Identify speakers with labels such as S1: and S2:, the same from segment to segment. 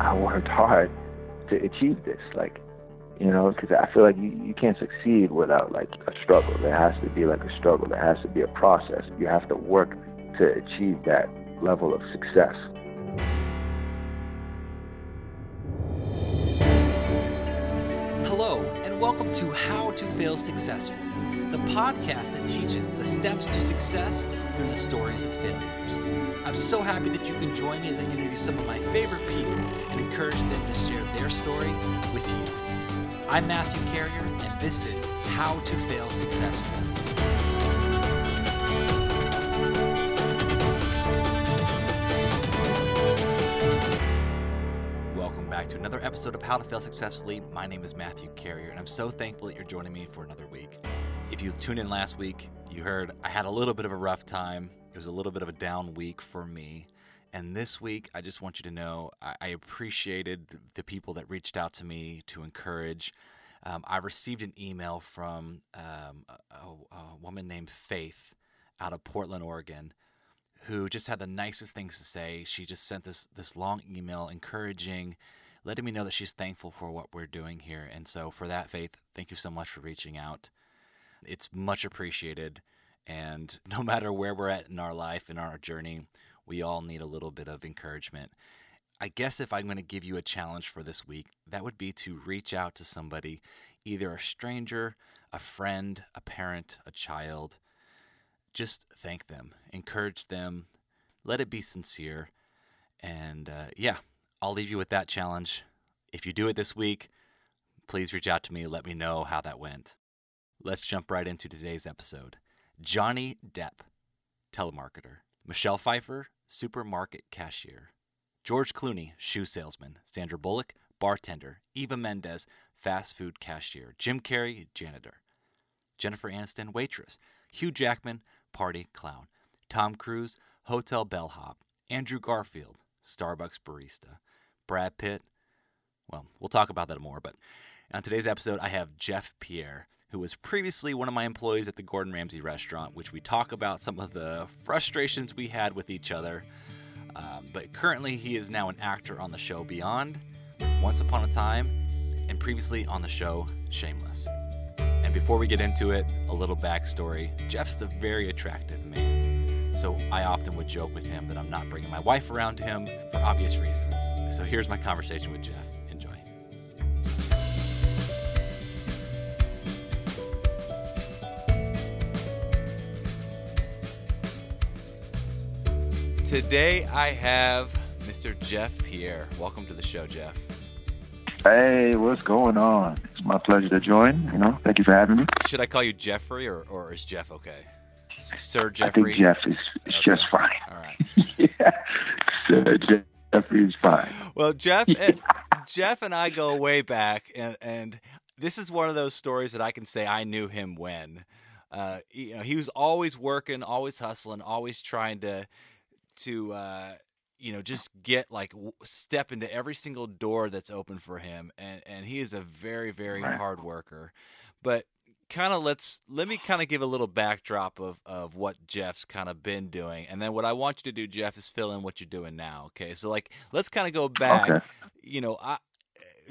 S1: I worked hard to achieve this. Like, you know, because I feel like you, you can't succeed without like a struggle. There has to be like a struggle. There has to be a process. You have to work to achieve that level of success.
S2: Hello, and welcome to How to Fail Successfully, the podcast that teaches the steps to success through the stories of failures. I'm so happy that you can join me as I interview some of my favorite people and encourage them to share their story with you. I'm Matthew Carrier, and this is How to Fail Successfully. Welcome back to another episode of How to Fail Successfully. My name is Matthew Carrier, and I'm so thankful that you're joining me for another week. If you tuned in last week, you heard I had a little bit of a rough time. It was a little bit of a down week for me. And this week, I just want you to know I, I appreciated the, the, people that reached out to me to encourage. Um, I received an email from um, a, a, woman named Faith out of Portland, Oregon, who just had the nicest things to say. She just sent this this long email encouraging, letting me know that she's thankful for what we're doing here. And so, for that, Faith, thank you so much for reaching out. It's much appreciated. And no matter where we're at in our life, in our journey, we all need a little bit of encouragement. I guess if I'm going to give you a challenge for this week, that would be to reach out to somebody, either a stranger, a friend, a parent, a child. Just thank them, encourage them, let it be sincere. And uh, yeah, I'll leave you with that challenge. If you do it this week, please reach out to me. Let me know how that went. Let's jump right into today's episode. Johnny Depp, telemarketer. Michelle Pfeiffer, supermarket cashier. George Clooney, shoe salesman. Sandra Bullock, bartender. Eva Mendes, fast food cashier. Jim Carrey, janitor. Jennifer Aniston, waitress. Hugh Jackman, party clown. Tom Cruise, hotel bellhop. Andrew Garfield, Starbucks barista. Brad Pitt, well, we'll talk about that more, but on today's episode, I have Jeff Pierre who was previously one of my employees at the Gordon Ramsay restaurant, which we talk about some of the frustrations we had with each other. Um, but currently, he is now an actor on the show Beyond, Once Upon a Time, and previously on the show Shameless. And before we get into it, a little backstory Jeff's a very attractive man. So I often would joke with him that I'm not bringing my wife around to him for obvious reasons. So here's my conversation with Jeff. Today I have Mr. Jeff Pierre. Welcome to the show, Jeff.
S1: Hey, what's going on? It's my pleasure to join. You know, thank you for having me.
S2: Should I call you Jeffrey or, or is Jeff okay? Sir Jeffrey?
S1: I think Jeff is, is okay. just fine.
S2: All right.
S1: yeah. Sir Jeffrey is fine.
S2: Well, Jeff and, Jeff and I go way back, and, and this is one of those stories that I can say I knew him when. Uh, you know, he was always working, always hustling, always trying to to uh, you know just get like step into every single door that's open for him, and and he is a very very right. hard worker. But kind of let's let me kind of give a little backdrop of of what Jeff's kind of been doing, and then what I want you to do, Jeff, is fill in what you're doing now. Okay, so like let's kind of go back.
S1: Okay.
S2: You know, I,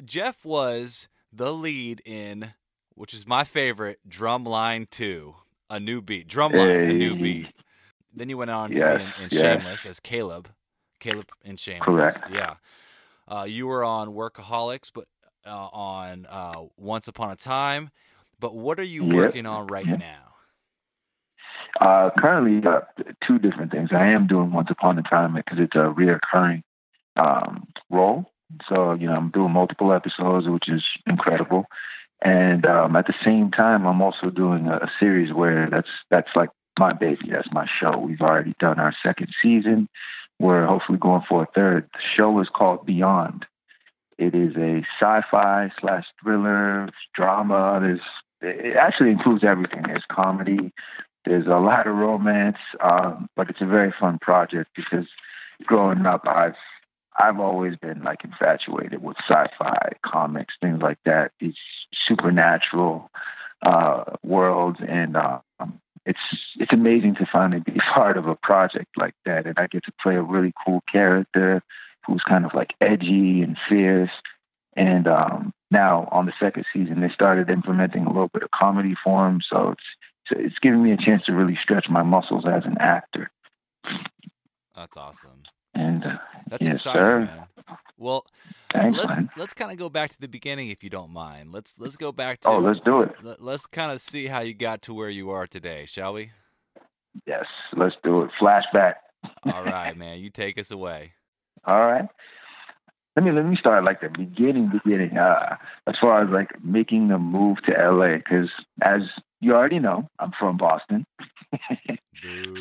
S2: Jeff was the lead in which is my favorite, Drumline Two, a new beat. Drumline, hey. a new beat. Then you went on yes, to be in, in yes. Shameless as Caleb. Caleb in Shameless.
S1: Correct.
S2: Yeah. Uh, you were on Workaholics, but uh, on uh, Once Upon a Time. But what are you yep. working on right yep. now?
S1: Uh, currently, uh, two different things. I am doing Once Upon a Time because it's a reoccurring um, role. So, you know, I'm doing multiple episodes, which is incredible. And um, at the same time, I'm also doing a, a series where that's that's like my baby. That's my show. We've already done our second season. We're hopefully going for a third. The show is called Beyond. It is a sci-fi slash thriller drama. There's it actually includes everything. There's comedy. There's a lot of romance, um, but it's a very fun project because growing up, I've I've always been like infatuated with sci-fi comics, things like that. These supernatural uh, worlds, and um, it's it's amazing to finally be part of a project like that, and I get to play a really cool character who's kind of like edgy and fierce. And um, now on the second season, they started implementing a little bit of comedy for him. So it's it's giving me a chance to really stretch my muscles as an actor.
S2: That's awesome.
S1: And uh,
S2: That's
S1: yes,
S2: exciting,
S1: sir.
S2: man. Well,
S1: Thanks,
S2: let's
S1: man.
S2: let's kind of go back to the beginning if you don't mind. Let's let's go back to
S1: Oh, let's do it.
S2: let- let's kind of see how you got to where you are today, shall we?
S1: Yes, let's do it. Flashback.
S2: All right, man. You take us away.
S1: All right. Let me let me start like the beginning, beginning. Uh, as far as like making the move to LA, because as you already know, I'm from Boston.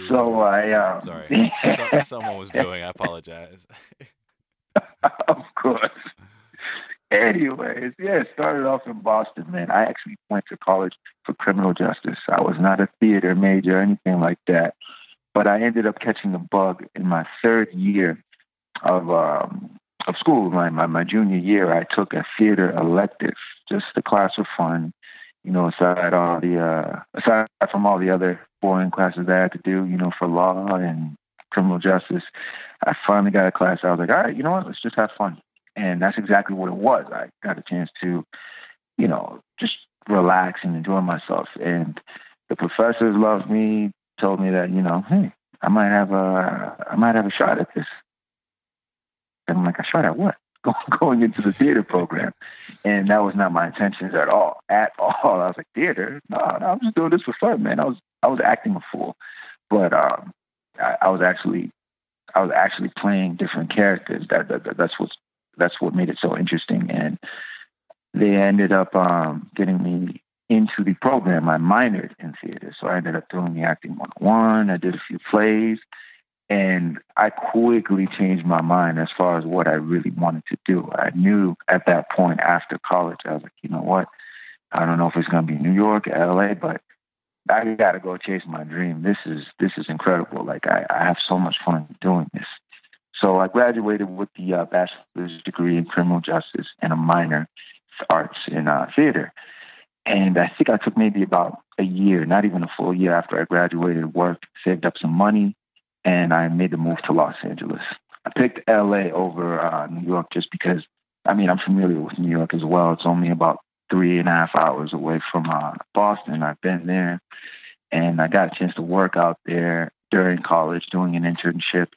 S1: So I um,
S2: Sorry. Some, someone was booing. I apologize.
S1: of course. Anyways, yeah, it started off in Boston, man. I actually went to college for criminal justice. I was not a theater major or anything like that. But I ended up catching the bug in my third year of um of school. My, my my junior year I took a theater elective, just a class for fun. You know, aside all the uh aside from all the other boring classes I had to do, you know, for law and criminal justice. I finally got a class. I was like, all right, you know what? Let's just have fun. And that's exactly what it was. I got a chance to, you know, just relax and enjoy myself. And the professors loved me, told me that, you know, hey, I might have a, I might have a shot at this. And I'm like, a shot at what? Going into the theater program. And that was not my intentions at all. At all. I was like, theater? No, no, I'm just doing this for fun, man. I was, I was acting a fool. But um, I, I was actually I was actually playing different characters. That, that, that that's what that's what made it so interesting. And they ended up um, getting me into the program. I minored in theater, so I ended up doing the acting one on one. I did a few plays, and I quickly changed my mind as far as what I really wanted to do. I knew at that point after college, I was like, you know what? I don't know if it's going to be New York, LA, but I got to go chase my dream. This is this is incredible. Like I, I have so much fun doing this. So I graduated with the uh, bachelor's degree in criminal justice and a minor arts in uh, theater. And I think I took maybe about a year, not even a full year after I graduated, worked, saved up some money, and I made the move to Los Angeles. I picked LA over uh, New York just because, I mean, I'm familiar with New York as well. It's only about three and a half hours away from uh, Boston. I've been there, and I got a chance to work out there during college doing an internship.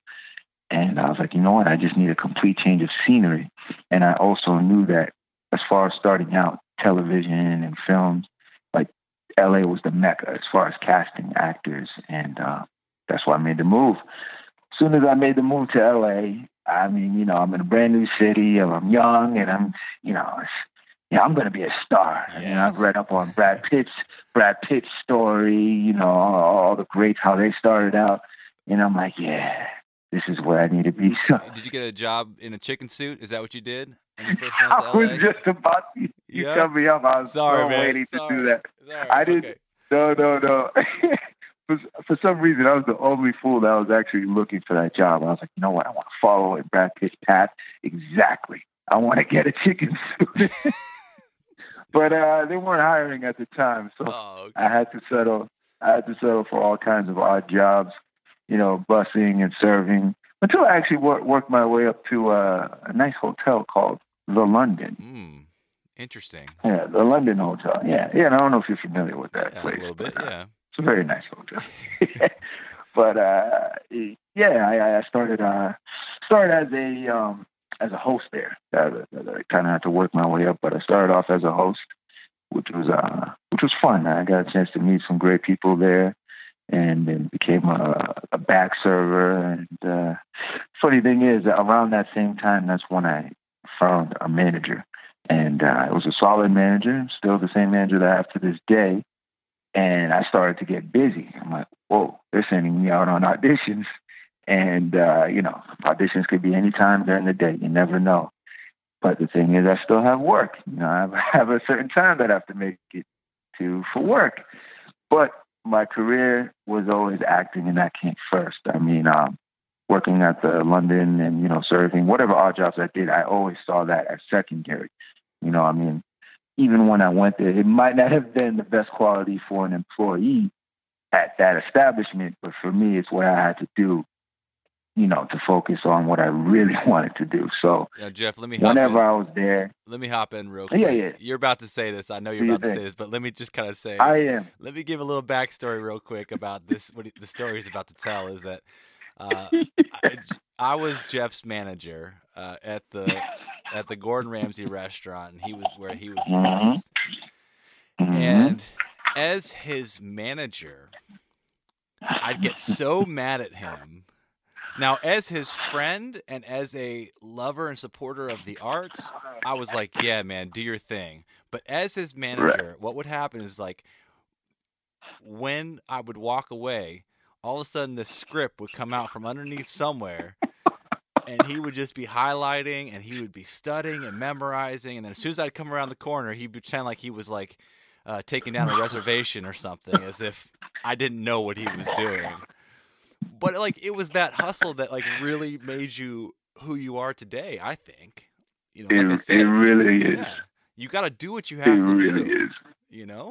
S1: And I was like, you know what? I just need a complete change of scenery. And I also knew that as far as starting out television and films, like LA was the mecca as far as casting actors. And uh, that's why I made the move. As soon as I made the move to LA, I mean, you know, I'm in a brand new city, and I'm young, and I'm, you know, yeah, I'm going to be a star. Yes. You know, I've read up on Brad Pitt's Brad Pitt's story. You know, all, all the greats how they started out, and I'm like, yeah, this is where I need to be. So,
S2: did you get a job in a chicken suit? Is that what you did?
S1: I was just about to. You cut me up. I was
S2: Sorry,
S1: so
S2: man.
S1: waiting
S2: Sorry.
S1: to do that.
S2: Sorry.
S1: I didn't.
S2: Okay.
S1: No, no, no. for, for some reason, I was the only fool that was actually looking for that job. I was like, you know what? I want to follow in Brad Pitt's path exactly. I want to get a chicken suit. but uh, they weren't hiring at the time, so
S2: Oh, okay.
S1: I had to settle. I had to settle for all kinds of odd jobs, you know, busing and serving, until I actually wor- worked my way up to uh, a nice hotel called the London.
S2: Mm, interesting.
S1: Yeah, the London Hotel. Yeah, yeah. And I don't know if you're familiar with that
S2: Yeah,
S1: place.
S2: a little bit.
S1: but, uh,
S2: Yeah.
S1: A very nice hotel. but uh, yeah, I, I started uh, started as a um, as a host there. I, I kind of had to work my way up, but I started off as a host, which was uh, which was fun. I got a chance to meet some great people there, and then became a, a back server. And uh, funny thing is, around that same time, that's when I found a manager, and uh, it was a solid manager, still the same manager that I have to this day. And I started to get busy. I'm like, whoa, they're sending me out on auditions. And, uh, you know, auditions could be any time during the day. You never know. But the thing is, I still have work. You know, I have a certain time that I have to make it to for work. But my career was always acting, and that came first. I mean, um, working at the London and, you know, serving, whatever odd jobs I did, I always saw that as secondary. You know, I mean, even when I went there, it might not have been the best quality for an employee at that establishment, but for me, it's what I had to do, you know, to focus on what I really wanted to do. So,
S2: yeah, Jeff, let me.
S1: whenever I was there,
S2: let me hop in real quick.
S1: Yeah, yeah.
S2: You're about to say this. I know you're about to say this, but let me just kind of say.
S1: I am.
S2: Let me give a little backstory real quick about this. What the story he's about to tell is that uh, I, I, was Jeff's manager uh, at the at the Gordon Ramsay restaurant, and he was where he was
S1: mm-hmm.
S2: mm-hmm. and as his manager, I'd get so mad at him. Now, as his friend and as a lover and supporter of the arts, I was like, yeah, man, do your thing. But as his manager, right. what would happen is like when I would walk away, all of a sudden the script would come out from underneath somewhere and he would just be highlighting and he would be studying and memorizing and then as soon as I'd come around the corner he'd pretend like he was like uh, taking down a reservation or something as if I didn't know what he was doing. But like it was that hustle that like really made you who you are today, I think. You know, like
S1: it, said, it really
S2: yeah,
S1: is.
S2: You got to do what you have
S1: it
S2: to
S1: really
S2: do.
S1: Is.
S2: You know,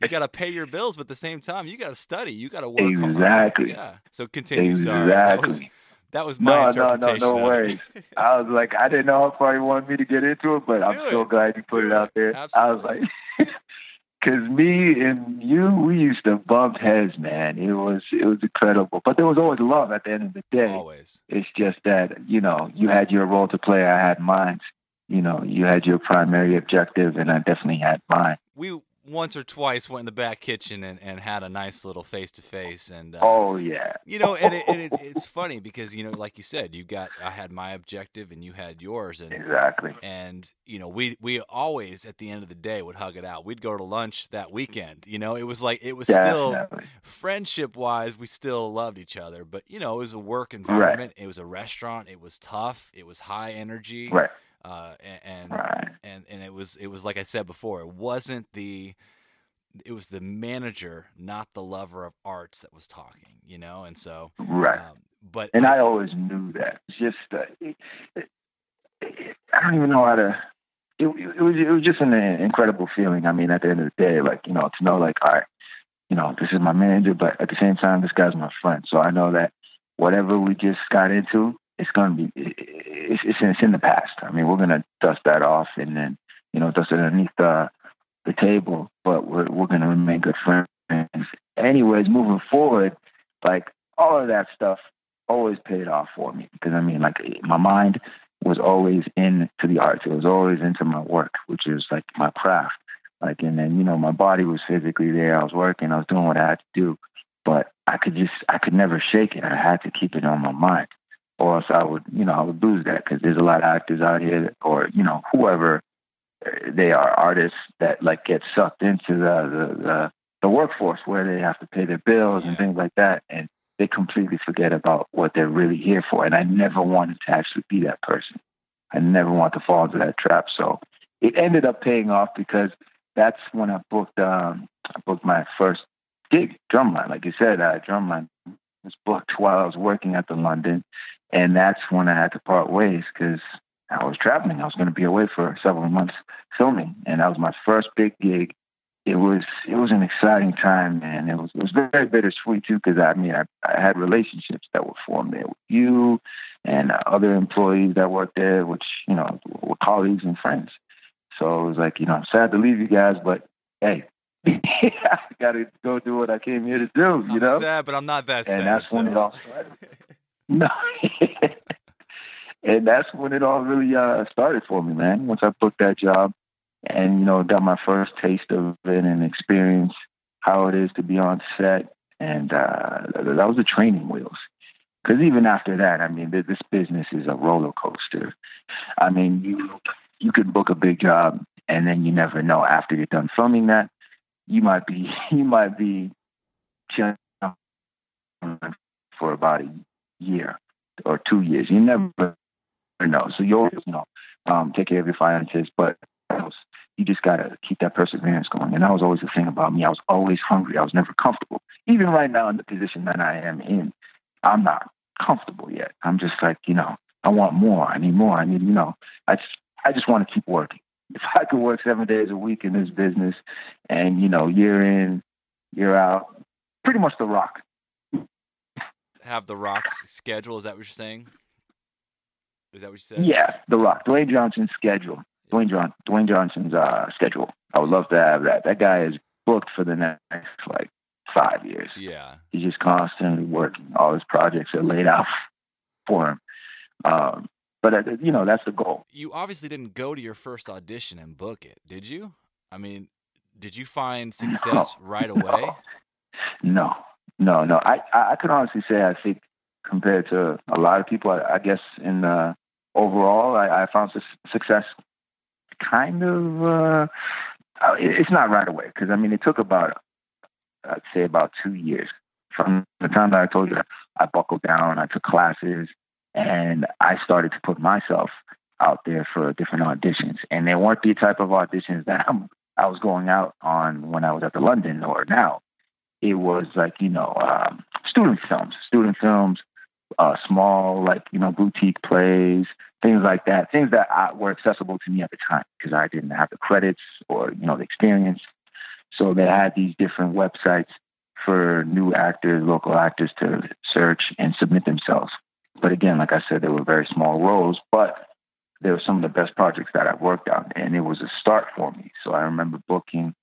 S2: you got to pay your bills, but at the same time, you got to study. You got to work
S1: exactly.
S2: Hard. Yeah. So continue.
S1: Exactly.
S2: Sorry. That was, that was my
S1: no,
S2: interpretation.
S1: No, no, no worries. I was like, I didn't know how far you wanted me to get into it, but do I'm it. so glad you put it out there.
S2: Absolutely.
S1: I was like, because me and you, we used to bump heads, man. It was it was incredible, but there was always love at the end of the day.
S2: Always.
S1: It's just that you know you had your role to play. I had mine you know, you had your primary objective, and I definitely had mine.
S2: We once or twice went in the back kitchen and, and had a nice little face to face and uh,
S1: oh yeah.
S2: you know and, it, and it, it's funny because you know like you said you got i had my objective and you had yours and
S1: exactly.
S2: and you know we we always at the end of the day would hug it out. We'd go to lunch that weekend you know? It was like it was
S1: Definitely.
S2: still friendship wise we still loved each other but you know it was a work environment.
S1: Right.
S2: it was a restaurant. It was tough. It was high energy.
S1: Right
S2: uh, and and,
S1: right.
S2: and and it was it was like I said before, it wasn't the it was the manager, not the lover of arts, that was talking, you know, and so
S1: right. Um,
S2: but
S1: and I, I, always knew that. It's just uh, it, it, it, I don't even know how to. It, it was it was just an incredible feeling. I mean, at the end of the day, like you know, to know like, all right, you know, this is my manager, but at the same time, this guy's my friend. So I know that whatever we just got into, it's going to be it's, it's, it's in the past. I mean, we're going to dust that off and then you know dust it underneath the the table, but we're we're going to remain good friends. Anyways, moving forward, like all of that stuff always paid off for me because I mean, like my mind was always into the arts. It was always into my work, which is like my craft. Like, and then you know, my body was physically there. I was working. I was doing what I had to do, but I could just I could never shake it. I had to keep it on my mind or else I would, you know, I would lose that because there's a lot of actors out here, or you know, whoever uh, they are, artists that like get sucked into the the the, the workforce where they have to pay their bills and things like that, and they completely forget about what they're really here for. And I never wanted to actually be that person. I never want to fall into that trap. So it ended up paying off because that's when I booked um I booked my first gig, Drumline. Like you said, uh, Drumline was booked while I was working at the London and that's when I had to part ways because I was traveling. I was going to be away for several months filming, and that was my first big gig. It was it was an exciting time, man. It was it was very bittersweet too because I mean I, I had relationships that were formed there with you and other employees that worked there, which you know were colleagues and friends. So it was like you know I'm sad to leave you guys, but hey, I got to go do what I came here to do. You
S2: I'm
S1: know,
S2: sad, but I'm not that sad.
S1: And that's
S2: so.
S1: when it all started. No. and that's when it all really uh, started for me, man. Once I booked that job and, you know, got my first taste of it and experience how it is to be on set. And uh, that was the training wheels. Because even after that, I mean, this business is a roller coaster. I mean, you you could book a big job, and then you never know after you're done filming that, you might be you might be for about a year or two years. You never know. So you always, know, um, take care of your finances, but you just got to keep that perseverance going. And that was always the thing about me. I was always hungry. I was never comfortable. Even right now in the position that I am in, I'm not comfortable yet. I'm just like, you know, I want more. I need more. I need, you know, I just, I just want to keep working. If I could work seven days a week in this business and, you know, year in, year out, pretty much the rock
S2: have the Rock's schedule. Is that what you're saying? Is that what you said?
S1: Yeah, The Rock, Dwayne Johnson's schedule. Dwayne John, Dwayne Johnson's uh, schedule. I would love to have that. That guy is booked for the next like five years.
S2: Yeah,
S1: he's just constantly working. All his projects are laid out for him. Um, but uh, you know that's the goal.
S2: You obviously didn't go to your first audition and book it, did you? I mean, did you find success no, right away?
S1: No, no, no. No. I I could honestly say I think compared to a lot of people, I, I guess in the overall, I, I found success kind of. Uh, uh it's not right away because I mean it took about I'd say about two years from the time that I told you I buckled down, I took classes, and I started to put myself out there for different auditions. And they weren't the type of auditions that I'm, I was going out on when I was at the London or now. It was like, you know, um, student films, student films, uh, small, like, you know, boutique plays, things like that, things that I, were accessible to me at the time because I didn't have the credits or, you know, the experience. So they had these different websites for new actors, local actors to search and submit themselves. But again, like I said, they were very small roles, but they were some of the best projects that I've worked on, and it was a start for me. So I remember booking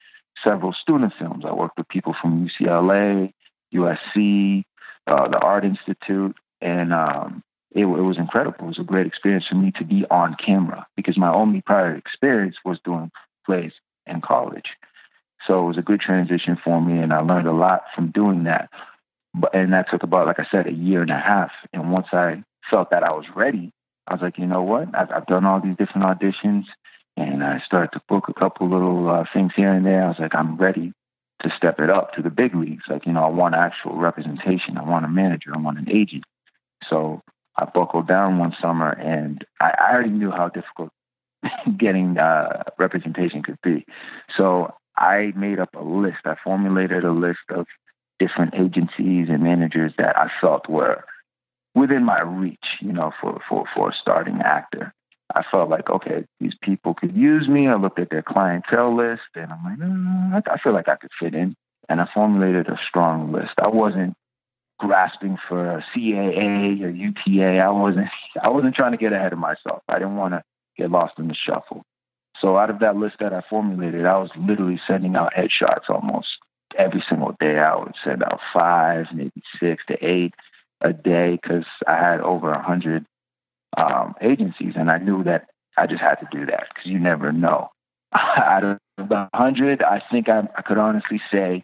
S1: several student films. I worked with people from UCLA, USC, uh, the Art Institute, and um, it, it, was incredible. It was a great experience for me to be on camera because my only prior experience was doing plays in college. So it was a good transition for me, and I learned a lot from doing that. But and that took about, like I said, a year and a half. And once I felt that I was ready, I was like, you know what? I've, I've done all these different auditions, and I started to book a couple little uh, things here and there. I was like, I'm ready to step it up to the big leagues. Like, you know, I want actual representation. I want a manager. I want an agent. So I buckled down one summer, and I, I already knew how difficult getting uh, representation could be. So I made up a list. I formulated a list of different agencies and managers that I felt were within my reach, you know, for, for, for a starting actor. I felt like, okay, these people could use me. I looked at their clientele list and I'm like, mm, I, feel like I could fit in. And I formulated a strong list. I wasn't grasping for a CAA or UTA. I wasn't, I wasn't trying to get ahead of myself. I didn't want to get lost in the shuffle. So out of that list that I formulated, I was literally sending out headshots almost every single day. I would send out five, maybe six to eight a day because I had over a hundred um, agencies, and I knew that I just had to do that because you never know. Out of the hundred, I think I, I could honestly say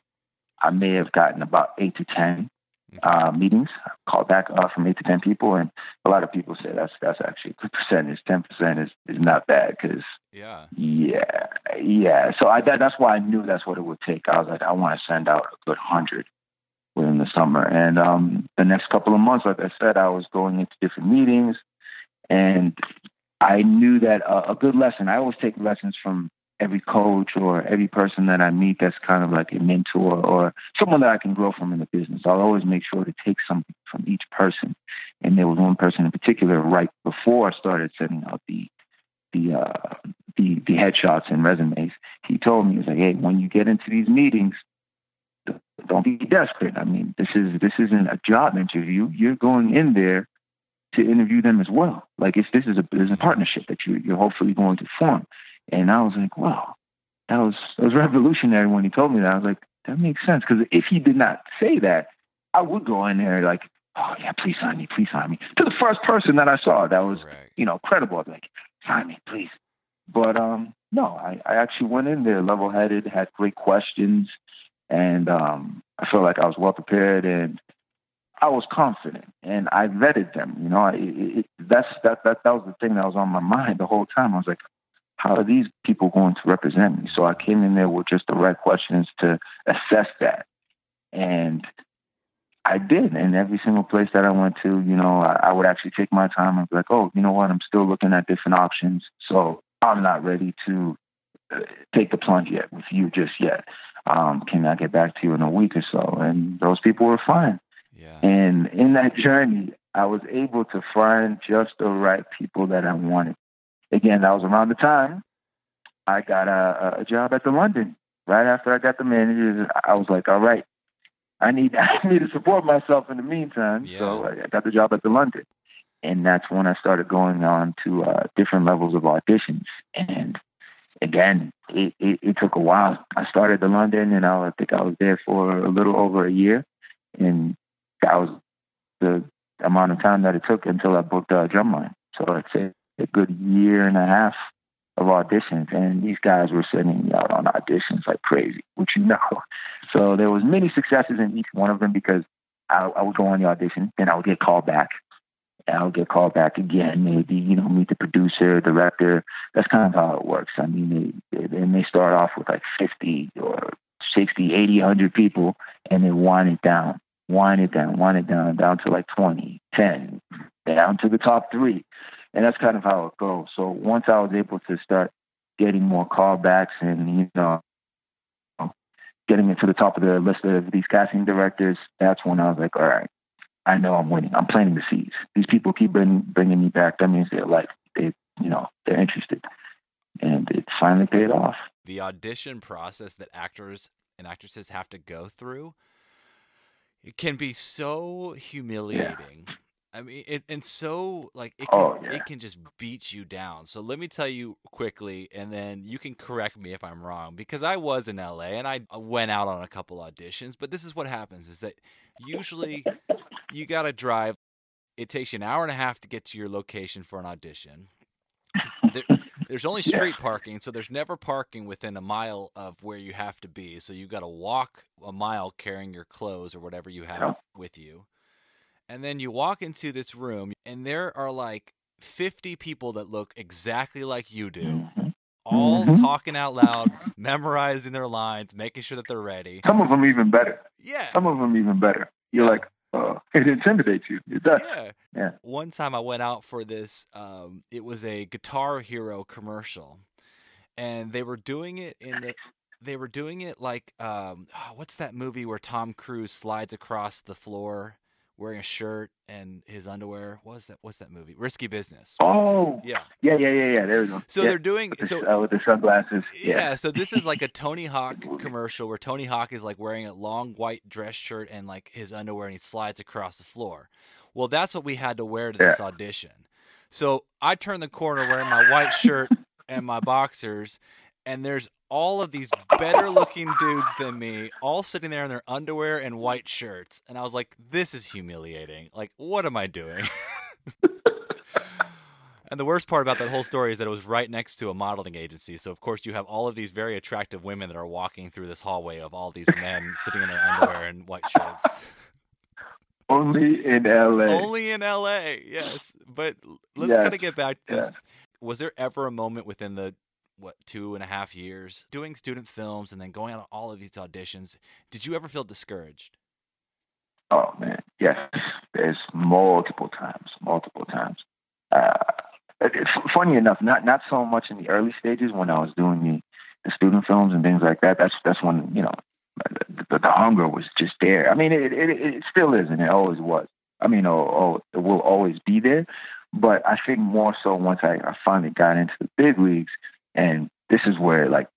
S1: I may have gotten about eight to ten uh, meetings, called back uh, from eight to ten people, and a lot of people say that's that's actually a good percentage. Ten percent is is not bad because
S2: yeah,
S1: yeah, yeah. So I that, that's why I knew that's what it would take. I was like, I want to send out a good hundred within the summer, and um, the next couple of months, like I said, I was going into different meetings, and I knew that uh, a good lesson. I always take lessons from every coach or every person that I meet that's kind of like a mentor or someone that I can grow from in the business. I'll always make sure to take something from each person. And there was one person in particular right before I started setting out the the uh, the, the headshots and resumes. He told me he was like, "Hey, when you get into these meetings, don't be desperate. I mean, this is this isn't a job interview. You're going in there to interview them as well. Like if this is a there's a partnership that you you're hopefully going to form." And I was like, wow, that was that was revolutionary when he told me that. I was like, that makes sense because if he did not say that, I would go in there like, oh yeah, please sign me, please sign me. To the first person that I saw that was right. you know credible, I'd be like, sign me, please. But um, no, I, I actually went in there level headed, had great questions, and um, I felt like I was well prepared and I was confident and I vetted them. You know, it, it, that's that that that was the thing that was on my mind the whole time. I was like, how are these people going to represent me? So I came in there with just the right questions to assess that. And I did. And every single place that I went to, you know, I, I would actually take my time and be like, oh, you know what? I'm still looking at different options. So I'm not ready to uh, take the plunge yet with you just yet. Um, can I get back to you in a week or so? And those people were fine.
S2: Yeah.
S1: And in that journey, I was able to find just the right people that I wanted again, that was around the time I got a, a job at the London. Right after I got the manager, I was like, all right, I need I need to support myself in the meantime.
S2: Yeah.
S1: So I got the job at the London, and that's when I started going on to uh, different levels of auditions. And again, it, it, it took a while. I started the London, and I think I was there for a little over a year, and that was the amount of time that it took until I booked uh, Drumline. So I'd a good year and a half of auditions, and these guys were sending me out on auditions like crazy, which you know. So there was many successes in each one of them because I, I would go on the audition, then I would get called back. I would get called back again, maybe, you know, meet the producer, director. That's kind of how it works. I mean, they, they, may start off with like 50 or 60, 80, 100 people, and they wind it down, wind it down, wind it down, down to like 20, 10, down to the top three. And that's kind of how it goes. So once I was able to start getting more callbacks and, you know, getting into the top of the list of these casting directors, that's when I was like, all right, I know I'm winning. I'm planting the seeds. These people keep bring, bringing me back. That means they're like, they, you know, they're interested. And it finally paid off.
S2: The audition process that actors and actresses have to go through, it can be so humiliating. Yeah. I mean, it, and so like it can,
S1: oh, yeah.
S2: it can just beat you down. So let me tell you quickly, and then you can correct me if I'm wrong. Because I was in LA and I went out on a couple auditions, but this is what happens: is that usually you got to drive. It takes you an hour and a half to get to your location for an audition. There, there's only street yeah. parking, so there's never parking within a mile of where you have to be. So you got to walk a mile carrying your clothes or whatever you have yeah. with you. And then you walk into this room, and there are like 50 people that look exactly like you do,
S1: mm-hmm.
S2: all mm-hmm. talking out loud, memorizing their lines, making sure that they're ready.
S1: Some of them even better.
S2: Yeah.
S1: Some of them even better. You're
S2: yeah.
S1: like, oh, it intimidates you. It does.
S2: Yeah.
S1: Yeah.
S2: One time I went out for this, um, it was a Guitar Hero commercial, and they were doing it in the. They were doing it like um, what's that movie where Tom Cruise slides across the floor wearing a shirt and his underwear. What's that? What's that movie? Risky Business.
S1: Oh,
S2: yeah,
S1: yeah, yeah, yeah, yeah. There we go.
S2: So
S1: yeah.
S2: they're doing
S1: with the,
S2: so
S1: uh, with the sunglasses.
S2: Yeah.
S1: yeah.
S2: So this is like a Tony Hawk commercial where Tony Hawk is like wearing a long white dress shirt and like his underwear, and he slides across the floor. Well, that's what we had to wear to this
S1: Yeah.
S2: audition. So I turn the corner wearing my white shirt and my boxers, and there's all of these better looking dudes than me, all sitting there in their underwear and white shirts. And I was like, this is humiliating. Like, what am I doing? and the worst part about that whole story is that it was right next to a modeling agency. So, of course, you have all of these very attractive women that are walking through this hallway of all these men sitting in their underwear and white shirts.
S1: Only in LA.
S2: Only in LA, yes. But let's
S1: Yes,
S2: kind of get back to this.
S1: yes.
S2: Was there ever a moment within the what two and a half years doing student films and then going on all of these auditions? Did you ever feel discouraged?
S1: Oh man, yes. There's multiple times, multiple times. Uh, it's funny enough, not not so much in the early stages when I was doing the, the student films and things like that. That's that's when you know the, the, the hunger was just there. I mean, it, it it still is, and it always was. I mean, oh, oh, it will always be there. But I think more so once I, I finally got into the big leagues, and this is where like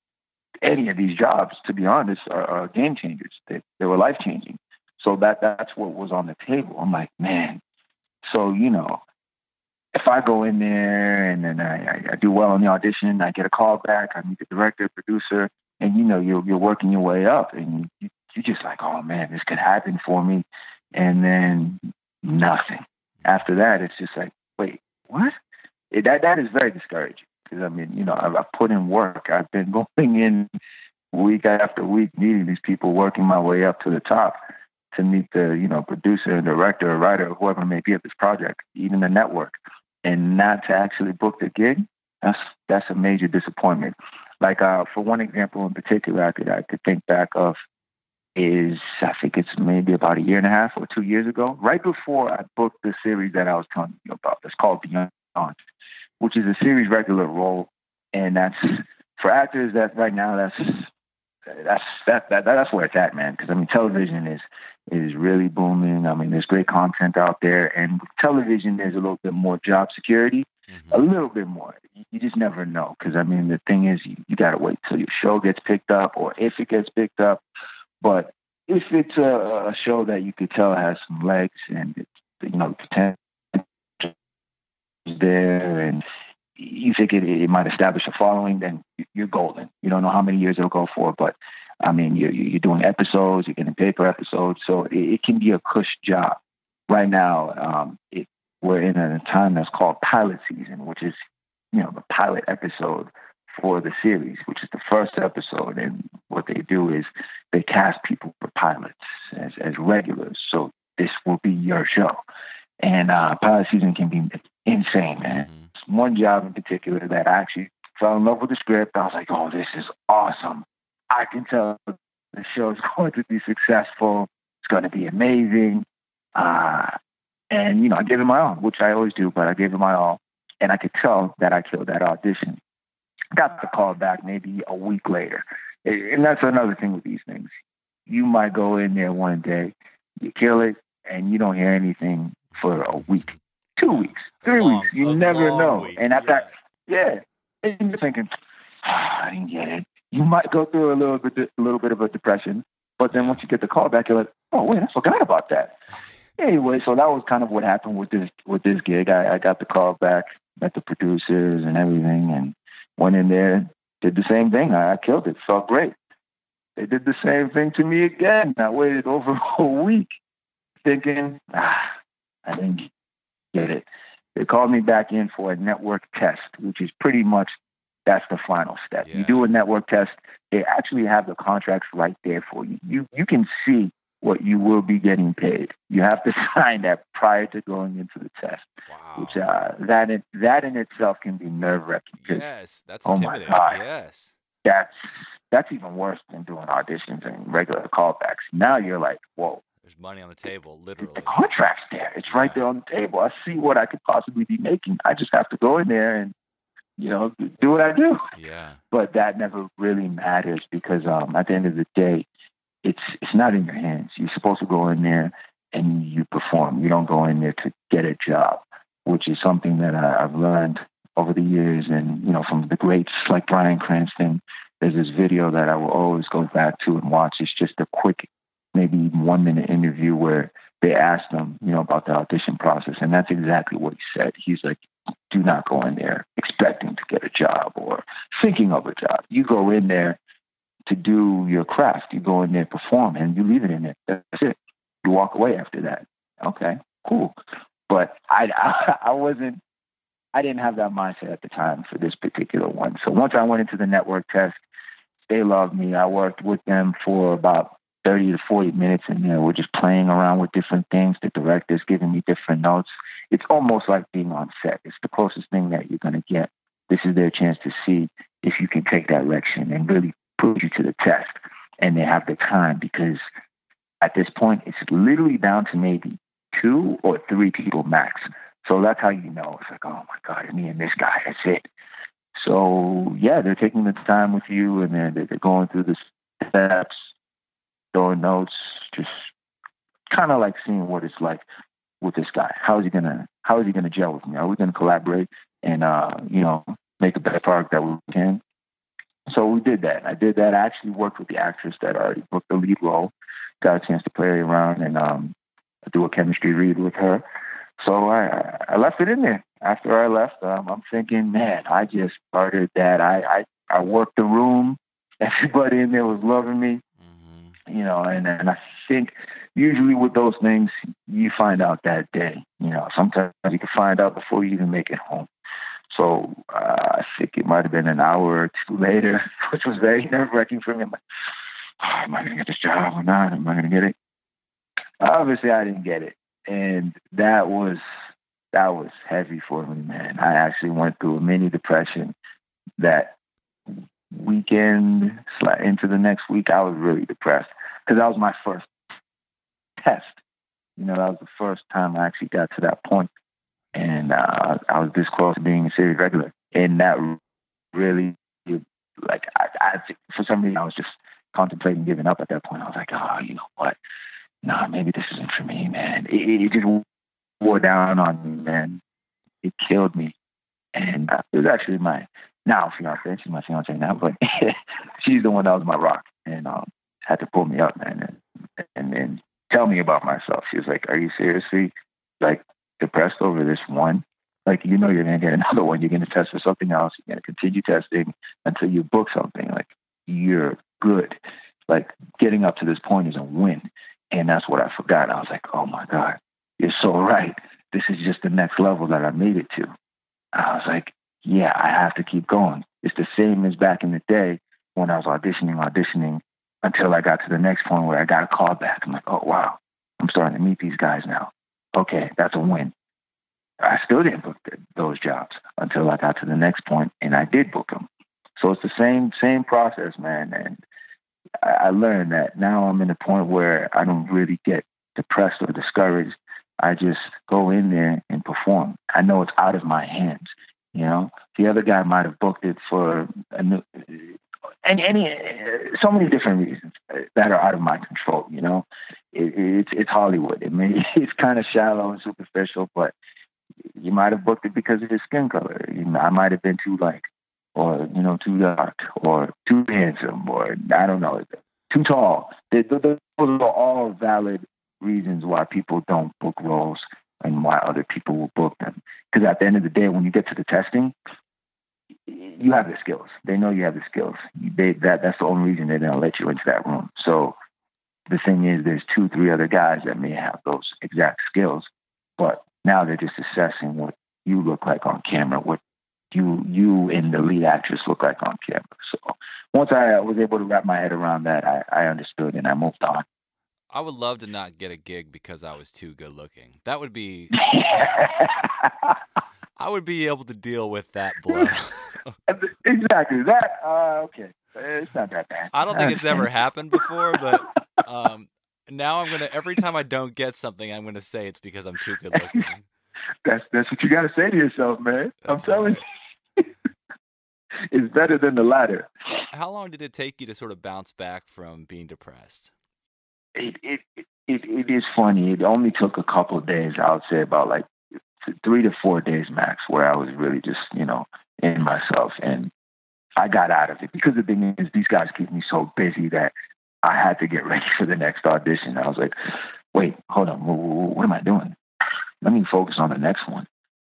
S1: any of these jobs, to be honest, are, are game changers. They they were life changing. So that that's what was on the table. I'm like, man. So you know, if I go in there and then I, I, I do well on the audition, I get a call back, I meet the director, producer, and you know, you're you're working your way up, and you you just like, oh man, this could happen for me, and then nothing. After that, it's just like, wait, what? It, that that is very discouraging because I mean, you know, I've, I've put in work. I've been going in week after week, meeting these people, working my way up to the top to meet the you know producer, and director, writer, or whoever may be of this project, even the network, and not to actually book the gig. That's that's a major disappointment. Like uh, for one example in particular, I could I could think back of is I think it's maybe about a year and a half or two years ago, right before I booked the series that I was telling you about. It's called Beyond, which is a series regular role, and that's for actors. That right now, that's that's that, that that's where it's at, man. Because I mean, television is is really booming. I mean, there's great content out there, and with television, there's a little bit more job security,
S2: Mhm.
S1: a little bit more. You, you just never know. Because I mean, the thing is, you, you got to wait till your show gets picked up, or if it gets picked up. But if it's a, a show that you could tell has some legs and it's you know potential there and you think it, it might establish a following, then you're golden. You don't know how many years it'll go for, but I mean, you're, you're doing episodes, you're getting paper episodes, so it, it can be a cush job. Right now, um, it, we're in a time that's called pilot season, which is, you know, the pilot episode for the series, which is the first episode. And what they do is they cast people for pilots as, as regulars. So this will be your show. And uh, pilot season can be insane, man. Mm-hmm. One job in particular that I actually fell in love with the script. I was like, oh, this is awesome. I can tell the show is going to be successful. It's going to be amazing. Uh, and, you know, I gave it my all, which I always do, but I gave it my all. And I could tell that I killed that audition. Got the call back maybe a week later. And that's another thing with these things. You might go in there one day, you kill it, and you don't hear anything for a week, two weeks, three long, weeks. You never know. Week, and at yeah. that, yeah, and you're thinking, oh, I didn't get it. You might go through a little bit, a little bit of a depression, but then once you get the call back, you're like, oh wait, I forgot about that. Anyway, so that was kind of what happened with this with this gig. I, I got the call back, met the producers and everything, and went in there, did the same thing. I, I killed it. Felt great. They did the same thing to me again. I waited over a week, thinking, ah, I didn't get it. They called me back in for a network test, which is pretty much that's the final step. Yeah. You do a network test. They actually have the contracts right there for you. You you can see what you will be getting paid. You have to sign that prior to going into the test. Wow. Which uh, that in, that in itself can be nerve wracking.
S2: Yes, that's oh my God, yes,
S1: that's that's even worse than doing auditions and regular callbacks. Now you're like, whoa.
S2: There's money on the table, literally.
S1: The contract's there. It's right there on the table. I see what I could possibly be making. I just have to go in there and, you know, do what I do.
S2: Yeah.
S1: But that never really matters because um, at the end of the day, it's it's not in your hands. You're supposed to go in there and you perform. You don't go in there to get a job, which is something that I, I've learned over the years. And you know, from the greats like Bryan Cranston, there's this video that I will always go back to and watch. It's just a quick maybe one minute interview where they asked him, you know, about the audition process, and that's exactly what he said. He's like, "Do not go in there expecting to get a job or thinking of a job. You go in there to do your craft. You go in there, perform, and you leave it in there. That's it. You walk away after that. Okay, cool. But I, I, I wasn't. I didn't have that mindset at the time for this particular one. So once I went into the network test, they loved me. I worked with them for about 30 to 40 minutes in there. We're just playing around with different things. The director's giving me different notes. It's almost like being on set. It's the closest thing that you're going to get. This is their chance to see if you can take that lection and really put you to the test. And they have the time because at this point, it's literally down to maybe two or three people max. So that's how you know. It's like, oh my God, me and this guy, that's it. So yeah, they're taking the time with you and they're, they're going through the steps throwing notes, just kind of like seeing what it's like with this guy. How is he gonna How is he gonna gel with me? Are we gonna collaborate and uh, you know make a better product that we can? So we did that. I did that. I actually worked with the actress that already booked the lead role. Got a chance to play around and um, do a chemistry read with her. So I, I left it in there. After I left, um, I'm thinking, man, I just started that. I, I I worked the room. Everybody in there was loving me you know, and, and I think usually with those things, you find out that day. You know, sometimes you can find out before you even make it home. So uh, I think it might have been an hour or two later, which was very nerve wracking for me. I'm like, oh, am I going to get this job or not? Am I going to get it? Obviously, I didn't get it, and that was that was heavy for me, man. I actually went through a mini depression that weekend into the next week. I was really depressed because that was my first test. You know, that was the first time I actually got to that point, and uh, I was this close to being a series regular, and that really, like, I, I for some reason I was just contemplating giving up at that point. I was like, oh, you know what? Nah, maybe this isn't for me, man. It, it just wore down on me, man. It killed me, and uh, it was actually my now fiance. She's my fiance now, but she's the one that was my rock, and um, had to pull me up, man. And and then tell me about myself. She was like, Are you seriously like depressed over this one? Like, you know, you're going to get another one. You're going to test for something else. You're going to continue testing until you book something. Like, you're good. Like, getting up to this point is a win. And that's what I forgot. I was like, Oh my God, you're so right. This is just the next level that I made it to. I was like, Yeah, I have to keep going. It's the same as back in the day when I was auditioning, auditioning until I got to the next point where I got a call back. I'm like, oh, wow, I'm starting to meet these guys now. Okay, that's a win. I still didn't book those jobs until I got to the next point and I did book them. So it's the same same process, man. And I learned that now I'm in a point where I don't really get depressed or discouraged. I just go in there and perform. I know it's out of my hands. You know, the other guy might have booked it for a new, and any so many different reasons uh, that are out of my control. You know, it, it's it's Hollywood. It may it's kind of shallow and superficial, but you might have booked it because of his skin color. You know, I might have been too light, or you know, too dark, or too handsome, or I don't know, too tall. Those are all valid reasons why people don't book roles and why other people will book them. Because at the end of the day, when you get to the testing, you have the skills. They know you have the skills. They, that that's the only reason they didn't let you into that room. So the thing is, there's two, three other guys that may have those exact skills, but now they're just assessing what you look like on camera, what you you and the lead actress look like on camera. So once I was able to wrap my head around that, I, I understood and I moved on.
S2: I would love to not get a gig because I was too good looking. That would be. I would be able to deal with that blow.
S1: exactly that. Uh, okay, it's not that bad.
S2: I don't think it's ever happened before, but um, now I'm gonna. Every time I don't get something, I'm gonna say it's because I'm too good looking.
S1: that's that's what you got to say to yourself, man. That's I'm telling right. you. it's better than the latter.
S2: How long did it take you to sort of bounce back from being depressed?
S1: It it it, it is funny. It only took a couple of days. I would say about like three to four days max where I was really just, you know, in myself. And I got out of it because the thing is, these guys keep me so busy that I had to get ready for the next audition. I was like, wait, hold on, what, am I doing? Let me focus on the next one.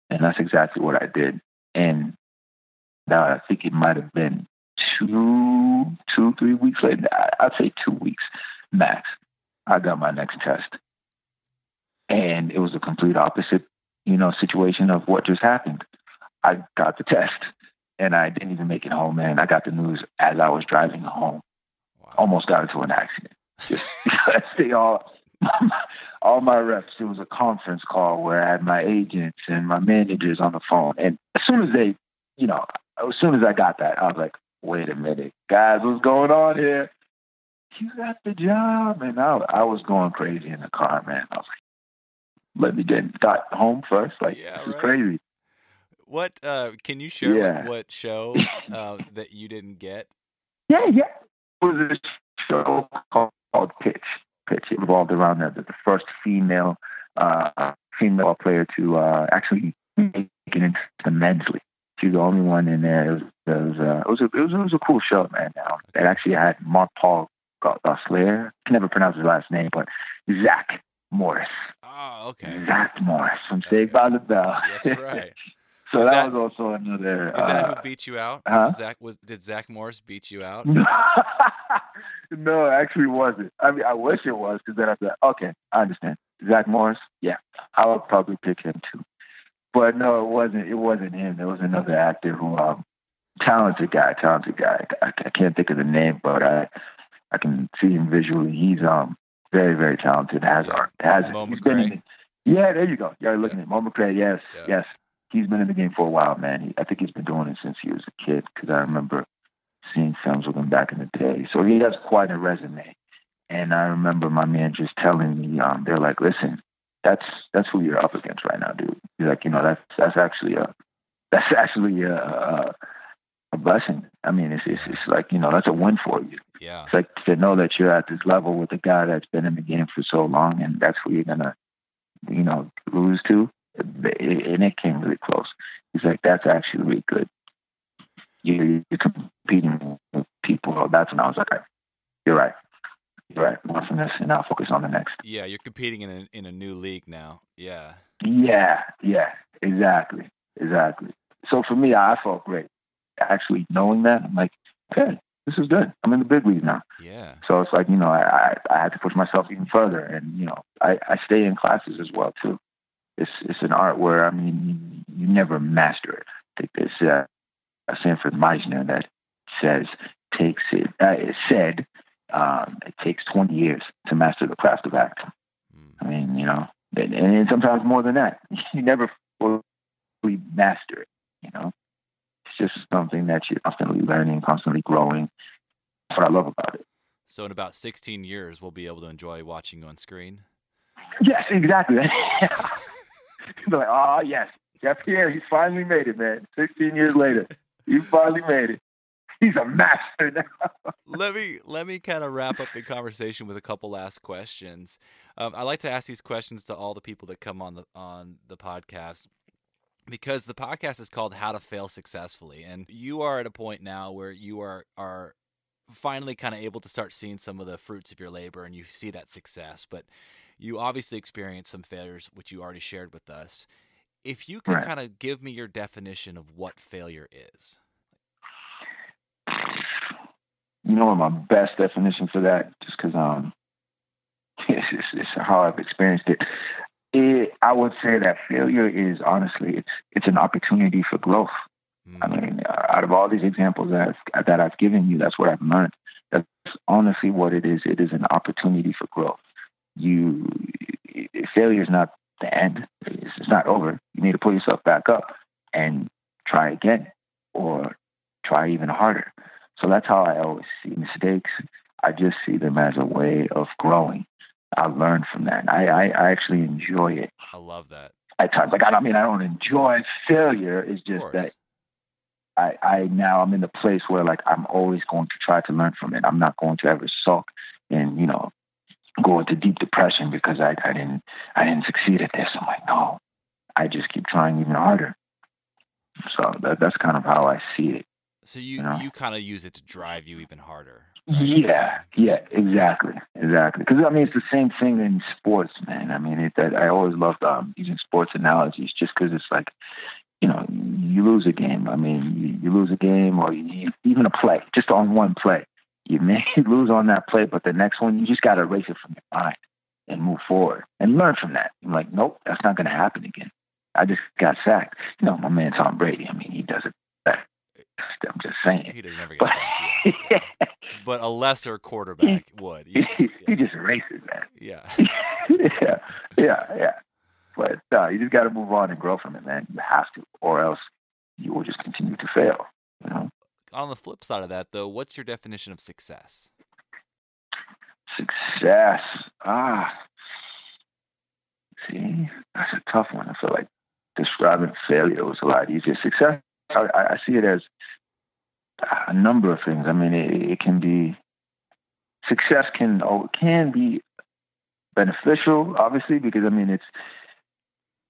S1: And that's exactly what I did. And now I think it might have been two, two, three weeks later. I'd say two weeks max. I got my next test. And it was a complete opposite you know, situation of what just happened. I got the test and I didn't even make it home, man. I got the news as I was driving home. Wow. Almost got into an accident. Just because they all all my reps, it was a conference call where I had my agents and my managers on the phone. And as soon as they, you know, as soon as I got that, I was like, wait a minute, guys, what's going on here? You got the job. And I, I was going crazy in the car, man. I was like, let me get got home first. Like yeah, this right. is crazy.
S2: What uh, can you share yeah. what show uh, that you didn't get?
S1: Yeah, yeah. It was a show called, called Pitch. Pitch. It revolved around the, the first female uh, female player to uh, actually make it into the men's league. She's the only one in there. It was, it was, uh, it was, a, it was, it was a cool show, man. Now it actually had Mark Paul Gosselaar. I can never pronounce his last name, but Zach Morris.
S2: Oh, okay.
S1: Zach Morris from Saved by the Bell.
S2: That's right.
S1: so that, that, was also another.
S2: Is that uh, who beat you out?
S1: Huh?
S2: Zach was. Did Zach Morris beat you out?
S1: no, actually wasn't. I mean, I wish it was because then I'd be like, okay, I understand. Zach Morris, yeah, I would probably pick him too. But no, it wasn't. It wasn't him. There was another actor who, um, talented guy, talented guy. I, I can't think of the name, but I, I can see him visually. He's um very, very talented. Has art. Has he's
S2: been
S1: in Yeah, there you go. You're looking yeah. at Mo McRae. Yes, yeah. yes. He's been in the game for a while, man. He, I think he's been doing it since he was a kid because I remember seeing films with him back in the day. So he has quite a resume. And I remember my man just telling me, um, they're like, listen, that's that's who you're up against right now, dude. He's like, you know, that's that's actually a that's actually a, a a blessing. I mean, it's, it's it's like you know that's a win for you.
S2: Yeah.
S1: It's like to know that you're at this level with a guy that's been in the game for so long, and that's who you're gonna, you know, lose to. And it came really close. He's like, that's actually really good. You're, you're competing with people. That's when I was like, you're right. You're right, learn from this, and I'll focus on the next.
S2: Yeah, you're competing in a, in a new league now. Yeah.
S1: Yeah, yeah, exactly, exactly. So for me, I felt great. Actually knowing that, I'm like, okay, this is good. I'm in the big league now.
S2: Yeah.
S1: So it's like, you know, I, I, I had to push myself even further. And, you know, I, I stay in classes as well, too. It's, it's an art where, I mean, you, you never master it. I think there's uh, a Sanford Meisner that says, takes it, uh, it said, um, it takes 20 years to master the craft of acting. Mm. I mean, you know, and, and sometimes more than that. You never fully master it, you know? It's just something that you're constantly learning, constantly growing. That's what I love about it.
S2: So in about 16 years, we'll be able to enjoy watching you on screen.
S1: Yes, exactly. Be like, oh yes, Jeff Pierre, he's finally made it, man. 16 years later, he finally made it. He's a master now.
S2: let me let me kind of wrap up the conversation with a couple last questions. Um, I like to ask these questions to all the people that come on the on the podcast because the podcast is called How to Fail Successfully, and you are at a point now where you are are finally kind of able to start seeing some of the fruits of your labor, and you see that success. But you obviously experienced some failures, which you already shared with us. If you could right. kind of give me your definition of what failure is.
S1: You know my best definition for that, just because um, it's, it's, it's how I've experienced it. It, I would say that failure is honestly it's it's an opportunity for growth. Mm. I mean, uh, out of all these examples that I've, that I've given you, that's what I've learned. That's honestly what it is. It is an opportunity for growth. You failure is not the end. It's, it's not over. You need to pull yourself back up and try again, or try even harder. So that's how I always see mistakes. I just see them as a way of growing. I learn from that. I, I, I actually enjoy it.
S2: I love that.
S1: At times, like I don't I mean I don't enjoy failure. It's just that I, I now I'm in the place where like I'm always going to try to learn from it. I'm not going to ever sulk and you know go into deep depression because I, I didn't I didn't succeed at this. I'm like no, I just keep trying even harder. So that, that's kind of how I see it.
S2: So you you, know? you kind of use it to drive you even harder.
S1: Yeah, yeah, exactly, exactly. Because I mean, it's the same thing in sports, man. I mean, it, that I always loved um, using sports analogies, just because it's like, you know, you lose a game. I mean, you, you lose a game, or you, even a play, just on one play, you may lose on that play, but the next one, you just got to erase it from your mind and move forward and learn from that. I'm like, nope, that's not going to happen again. I just got sacked. You know, my man Tom Brady. I mean, he does it. I'm just saying.
S2: He does never get sacked. Yeah. but a lesser quarterback would. Yes,
S1: he, he just races that.
S2: Yeah.
S1: yeah. Yeah. Yeah. But uh, you just got to move on and grow from it, man. You have to, or else you will just continue to fail. You know.
S2: On the flip side of that, though, what's your definition of success?
S1: Success. Ah. See, that's a tough one. I feel like describing failure was a lot easier. Success, I, I see it as a number of things. I mean, it, it can be success can oh, can be beneficial, obviously, because I mean it's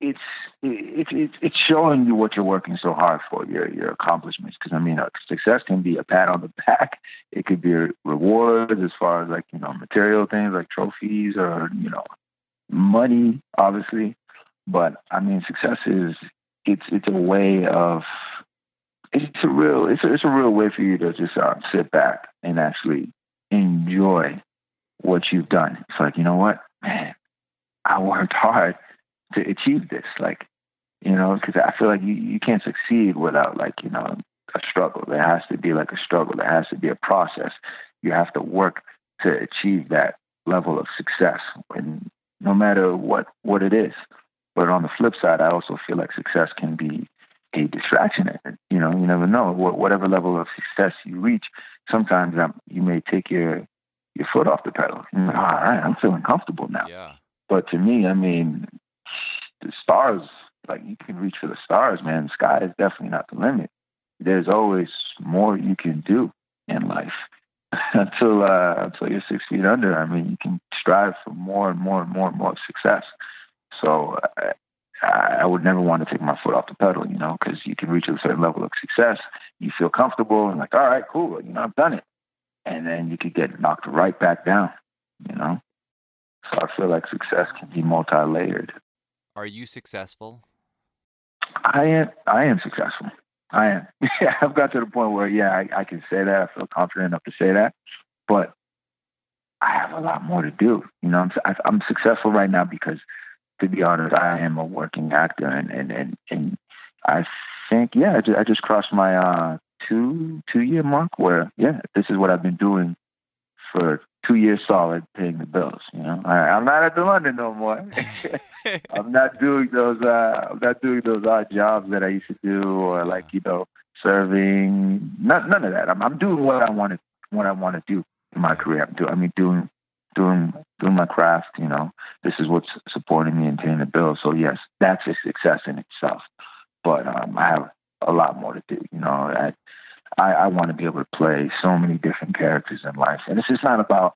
S1: it's it's it's it's showing you what you're working so hard for your your accomplishments. Because I mean, success can be a pat on the back. It could be rewards as far as like you know material things like trophies or you know money, obviously. But I mean, success is it's it's a way of it's a real it's a, it's a real way for you to just uh, sit back and actually enjoy what you've done. It's like you know what, man, I worked hard to achieve this. Like you know, because I feel like you you can't succeed without like you know a struggle. There has to be like a struggle. There has to be a process. You have to work to achieve that level of success, and no matter what what it is. But on the flip side, I also feel like success can be a distraction. You know, you never know. Whatever level of success you reach, sometimes um, you may take your your foot off the pedal. All right, I'm feeling comfortable now.
S2: Yeah.
S1: But to me, I mean, the stars, like you can reach for the stars, man. The sky is definitely not the limit. There's always more you can do in life until uh, until you're six feet under. I mean, you can strive for more and more and more and more success. So uh, I would never want to take my foot off the pedal, you know, because you can reach a certain level of success. You feel comfortable and like, all right, cool, you know, I've done it. And then you could get knocked right back down. You know, so I feel like success can be multi-layered.
S2: Are you successful?
S1: I am. I am successful. I am. Yeah, I've got to the point where yeah, I, I can say that. I feel confident enough to say that, but I have a lot more to do. You know, I'm I'm successful right now because, to be honest, I am a working actor, and and and, and I think yeah, I just, I just crossed my uh, two two year mark where yeah, this is what I've been doing for two years solid, paying the bills. You know, I, I'm not at the London no more. I'm not doing those. Uh, I'm not doing those odd jobs that I used to do, or like you know, serving. None, none of that. I'm, I'm doing what I want to what I want to do in my career. I'm doing. I mean, doing doing doing my craft. You know, this is what's supporting me and paying the bills. So yes, that's a success in itself. But um, I have a lot more to do. You know, I I, I want to be able to play so many different characters in life, and this is not about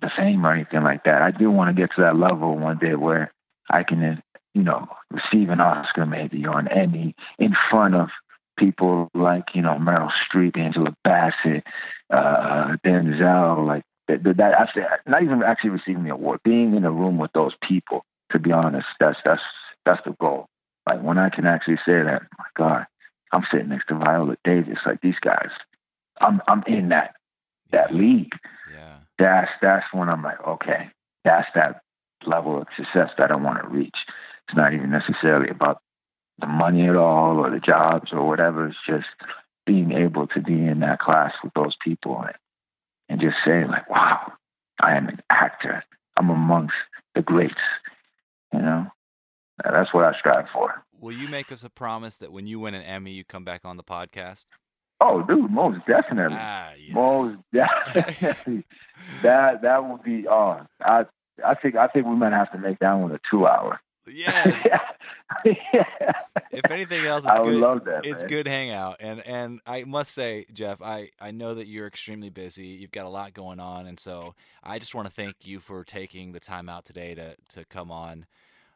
S1: the fame or anything like that. I do want to get to that level one day where I can, you know, receive an Oscar maybe or an Emmy in front of people like, you know, Meryl Streep, Angela Bassett, uh, Denzel, like that, that actually, not even actually receiving the award, being in a room with those people, to be honest, that's, that's, that's the goal. Like when I can actually say that, my God, I'm sitting next to Viola Davis, like these guys, I'm, I'm in that, that league.
S2: Yeah.
S1: That's, that's when I'm like, okay, that's that level of success that I want to reach. It's not even necessarily about the money at all or the jobs or whatever. It's just being able to be in that class with those people and, and just say like, wow, I am an actor. I'm amongst the greats. You know, that's what I strive for.
S2: Will you make us a promise that when you win an Emmy, you come back on the podcast?
S1: Oh, dude, most definitely.
S2: Ah, yes.
S1: Most definitely. that that would be. Oh, I I think I think we might have to make that one a two hour.
S2: Yes.
S1: yeah.
S2: if anything else, it's
S1: I would
S2: good.
S1: love that.
S2: it's
S1: man.
S2: good hangout, and and I must say, Jeff, I I know that you're extremely busy. You've got a lot going on, and so I just want to thank you for taking the time out today to to come on.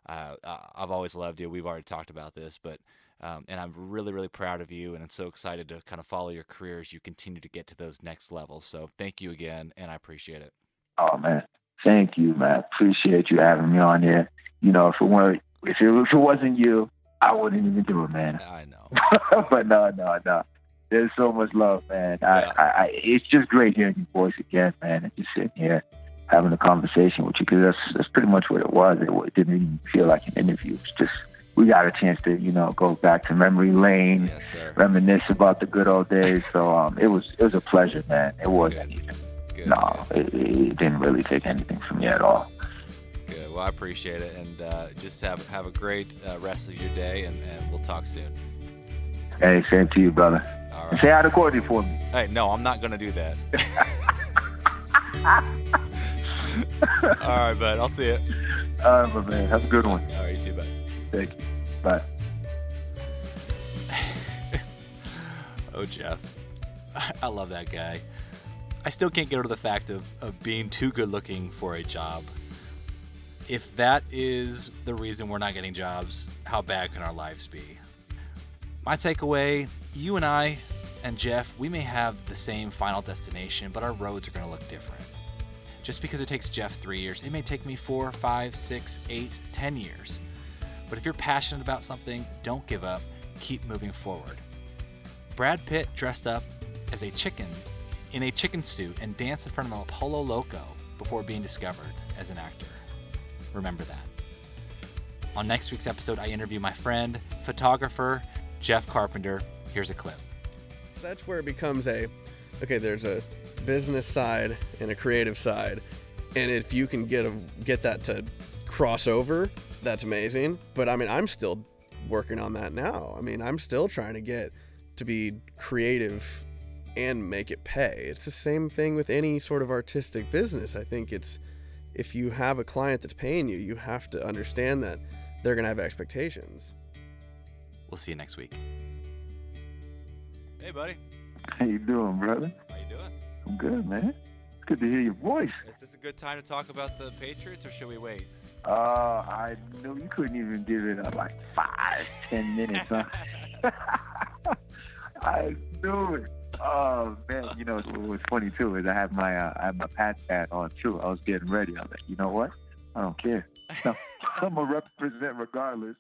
S2: Uh, I- I've always loved you. We've already talked about this, but. Um, and I'm really, really proud of you, and I'm so excited to kind of follow your career as you continue to get to those next levels. So, thank you again, and I appreciate it.
S1: Oh man, thank you, man. Appreciate you having me on here. You know, if it weren't if it, if it wasn't you, I wouldn't even do it, man.
S2: I know.
S1: but no, no, no. There's so much love, man.
S2: Yeah.
S1: I, I, it's just great hearing your voice again, man, and just sitting here having a conversation with you because that's that's pretty much what it was. It, it didn't even feel like an interview. It's just we got a chance to, you know, go back to memory lane,
S2: Yes,
S1: reminisce about the good old days. So um, it was it was a pleasure, man. It wasn't even
S2: Good.
S1: no, it, it didn't really take anything from me at all.
S2: Good. Well, I appreciate it, and uh, just have have a great uh, rest of your day, and, and we'll talk soon.
S1: Hey, same to you, brother.
S2: All right.
S1: say hi to Courtney for me.
S2: Hey, no, I'm not gonna do that. All right, bud. I'll see you.
S1: All right, my man. Have a good one.
S2: All right, you too, bud.
S1: Thank you. Bye.
S2: Oh, Jeff. I love that guy. I still can't get over the fact of, of being too good looking for a job. If that is the reason we're not getting jobs, how bad can our lives be? My takeaway you and I and Jeff, we may have the same final destination, but our roads are going to look different. Just because it takes Jeff three years, it may take me four, five, six, eight, ten years. But if you're passionate about something, don't give up, keep moving forward. Brad Pitt dressed up as a chicken in a chicken suit and danced in front of a Pollo Loco before being discovered as an actor. Remember that. On next week's episode, I interview my friend, photographer Jeff Carpenter. Here's a clip.
S3: That's where it becomes a okay, there's a business side and a creative side. And if you can get a get that to cross over, that's amazing. But I mean, I'm still working on that now. I mean, I'm still trying to get to be creative and make it pay. It's the same thing with any sort of artistic business. I think it's if you have a client that's paying you, you have to understand that they're going to have expectations.
S2: We'll see you next week. Hey, buddy.
S1: How you doing, brother?
S2: How you doing?
S1: I'm good, man. It's good to hear your voice.
S2: Is this a good time to talk about the Patriots, or should we wait?
S1: Uh, I know you couldn't even give it up like five, ten minutes, huh? I knew it. Oh man, you know what was funny too is I have my uh, I have my Pats hat on too. I was getting ready. I was like, you know what? I don't care. I'm gonna represent regardless.